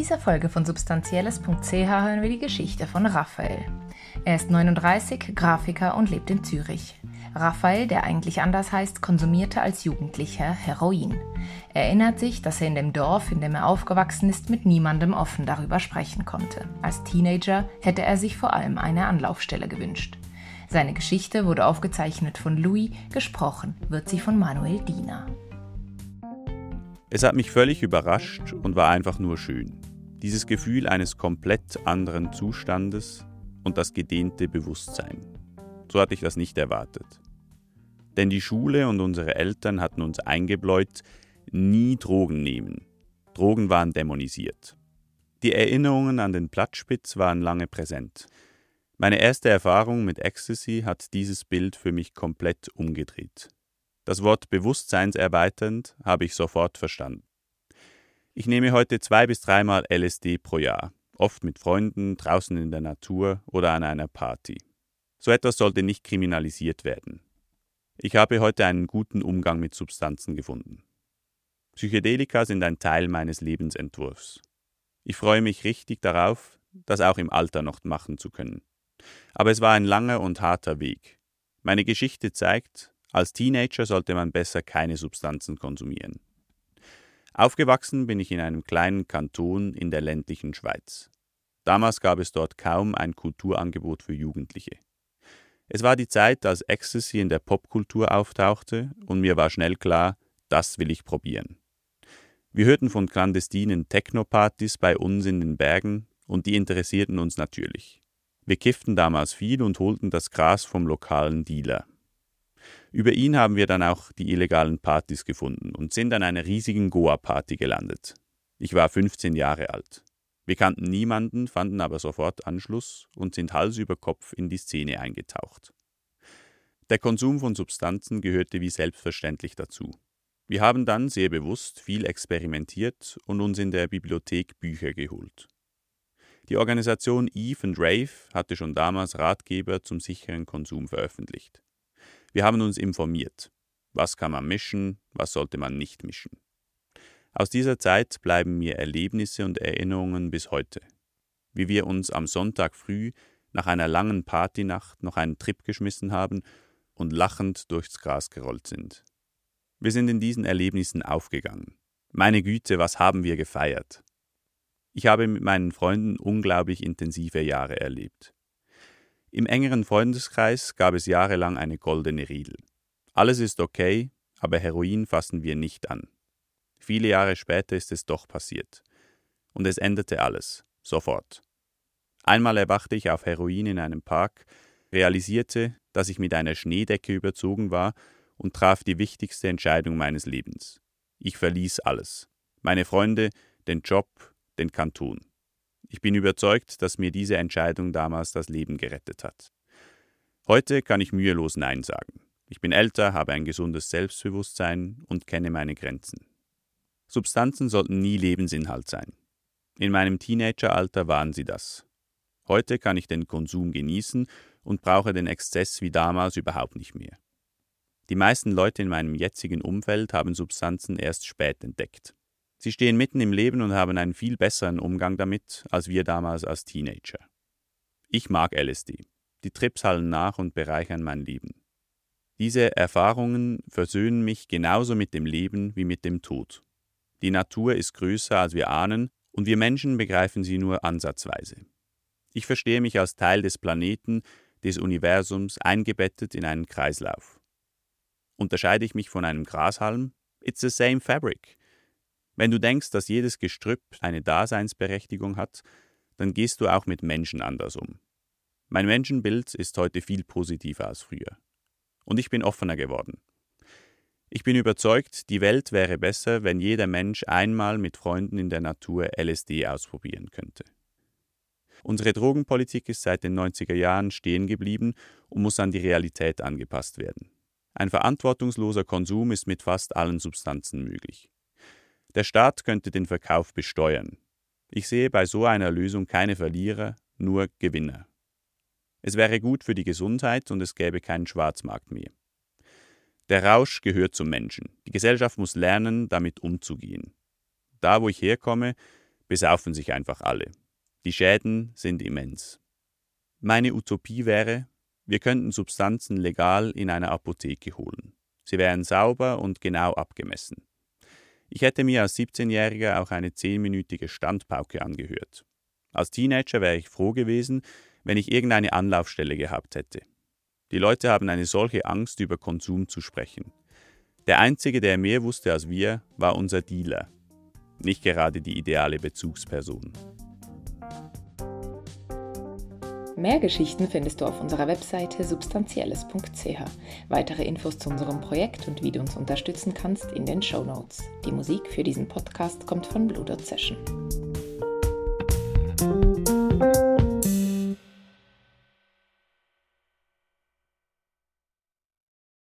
dieser Folge von substanzielles.ch hören wir die Geschichte von Raphael. Er ist 39, Grafiker und lebt in Zürich. Raphael, der eigentlich anders heißt, konsumierte als Jugendlicher Heroin. Er erinnert sich, dass er in dem Dorf, in dem er aufgewachsen ist, mit niemandem offen darüber sprechen konnte. Als Teenager hätte er sich vor allem eine Anlaufstelle gewünscht. Seine Geschichte wurde aufgezeichnet von Louis, gesprochen wird sie von Manuel Diener. Es hat mich völlig überrascht und war einfach nur schön. Dieses Gefühl eines komplett anderen Zustandes und das gedehnte Bewusstsein. So hatte ich das nicht erwartet. Denn die Schule und unsere Eltern hatten uns eingebläut, nie Drogen nehmen. Drogen waren dämonisiert. Die Erinnerungen an den Plattspitz waren lange präsent. Meine erste Erfahrung mit Ecstasy hat dieses Bild für mich komplett umgedreht. Das Wort bewusstseinserweiternd habe ich sofort verstanden. Ich nehme heute zwei bis dreimal LSD pro Jahr, oft mit Freunden, draußen in der Natur oder an einer Party. So etwas sollte nicht kriminalisiert werden. Ich habe heute einen guten Umgang mit Substanzen gefunden. Psychedelika sind ein Teil meines Lebensentwurfs. Ich freue mich richtig darauf, das auch im Alter noch machen zu können. Aber es war ein langer und harter Weg. Meine Geschichte zeigt, als Teenager sollte man besser keine Substanzen konsumieren. Aufgewachsen bin ich in einem kleinen Kanton in der ländlichen Schweiz. Damals gab es dort kaum ein Kulturangebot für Jugendliche. Es war die Zeit, als Ecstasy in der Popkultur auftauchte und mir war schnell klar, das will ich probieren. Wir hörten von clandestinen Techno-Partys bei uns in den Bergen und die interessierten uns natürlich. Wir kifften damals viel und holten das Gras vom lokalen Dealer. Über ihn haben wir dann auch die illegalen Partys gefunden und sind an einer riesigen Goa-Party gelandet. Ich war 15 Jahre alt. Wir kannten niemanden, fanden aber sofort Anschluss und sind Hals über Kopf in die Szene eingetaucht. Der Konsum von Substanzen gehörte wie selbstverständlich dazu. Wir haben dann sehr bewusst viel experimentiert und uns in der Bibliothek Bücher geholt. Die Organisation Eve and Rave hatte schon damals Ratgeber zum sicheren Konsum veröffentlicht. Wir haben uns informiert. Was kann man mischen, was sollte man nicht mischen. Aus dieser Zeit bleiben mir Erlebnisse und Erinnerungen bis heute. Wie wir uns am Sonntag früh nach einer langen Partynacht noch einen Trip geschmissen haben und lachend durchs Gras gerollt sind. Wir sind in diesen Erlebnissen aufgegangen. Meine Güte, was haben wir gefeiert. Ich habe mit meinen Freunden unglaublich intensive Jahre erlebt. Im engeren Freundeskreis gab es jahrelang eine goldene Riedel. Alles ist okay, aber Heroin fassen wir nicht an. Viele Jahre später ist es doch passiert. Und es änderte alles, sofort. Einmal erwachte ich auf Heroin in einem Park, realisierte, dass ich mit einer Schneedecke überzogen war und traf die wichtigste Entscheidung meines Lebens. Ich verließ alles. Meine Freunde, den Job, den Kanton. Ich bin überzeugt, dass mir diese Entscheidung damals das Leben gerettet hat. Heute kann ich mühelos Nein sagen. Ich bin älter, habe ein gesundes Selbstbewusstsein und kenne meine Grenzen. Substanzen sollten nie Lebensinhalt sein. In meinem Teenageralter waren sie das. Heute kann ich den Konsum genießen und brauche den Exzess wie damals überhaupt nicht mehr. Die meisten Leute in meinem jetzigen Umfeld haben Substanzen erst spät entdeckt. Sie stehen mitten im Leben und haben einen viel besseren Umgang damit als wir damals als Teenager. Ich mag LSD. Die Trips hallen nach und bereichern mein Leben. Diese Erfahrungen versöhnen mich genauso mit dem Leben wie mit dem Tod. Die Natur ist größer, als wir ahnen, und wir Menschen begreifen sie nur ansatzweise. Ich verstehe mich als Teil des Planeten, des Universums, eingebettet in einen Kreislauf. Unterscheide ich mich von einem Grashalm? It's the same fabric. Wenn du denkst, dass jedes Gestrüpp eine Daseinsberechtigung hat, dann gehst du auch mit Menschen anders um. Mein Menschenbild ist heute viel positiver als früher. Und ich bin offener geworden. Ich bin überzeugt, die Welt wäre besser, wenn jeder Mensch einmal mit Freunden in der Natur LSD ausprobieren könnte. Unsere Drogenpolitik ist seit den 90er Jahren stehen geblieben und muss an die Realität angepasst werden. Ein verantwortungsloser Konsum ist mit fast allen Substanzen möglich. Der Staat könnte den Verkauf besteuern. Ich sehe bei so einer Lösung keine Verlierer, nur Gewinner. Es wäre gut für die Gesundheit und es gäbe keinen Schwarzmarkt mehr. Der Rausch gehört zum Menschen. Die Gesellschaft muss lernen, damit umzugehen. Da, wo ich herkomme, besaufen sich einfach alle. Die Schäden sind immens. Meine Utopie wäre, wir könnten Substanzen legal in einer Apotheke holen. Sie wären sauber und genau abgemessen. Ich hätte mir als 17-Jähriger auch eine zehnminütige Standpauke angehört. Als Teenager wäre ich froh gewesen, wenn ich irgendeine Anlaufstelle gehabt hätte. Die Leute haben eine solche Angst, über Konsum zu sprechen. Der Einzige, der mehr wusste als wir, war unser Dealer. Nicht gerade die ideale Bezugsperson. Mehr Geschichten findest du auf unserer Webseite substanzielles.ch. Weitere Infos zu unserem Projekt und wie du uns unterstützen kannst in den Show Notes. Die Musik für diesen Podcast kommt von Blue Dot Session.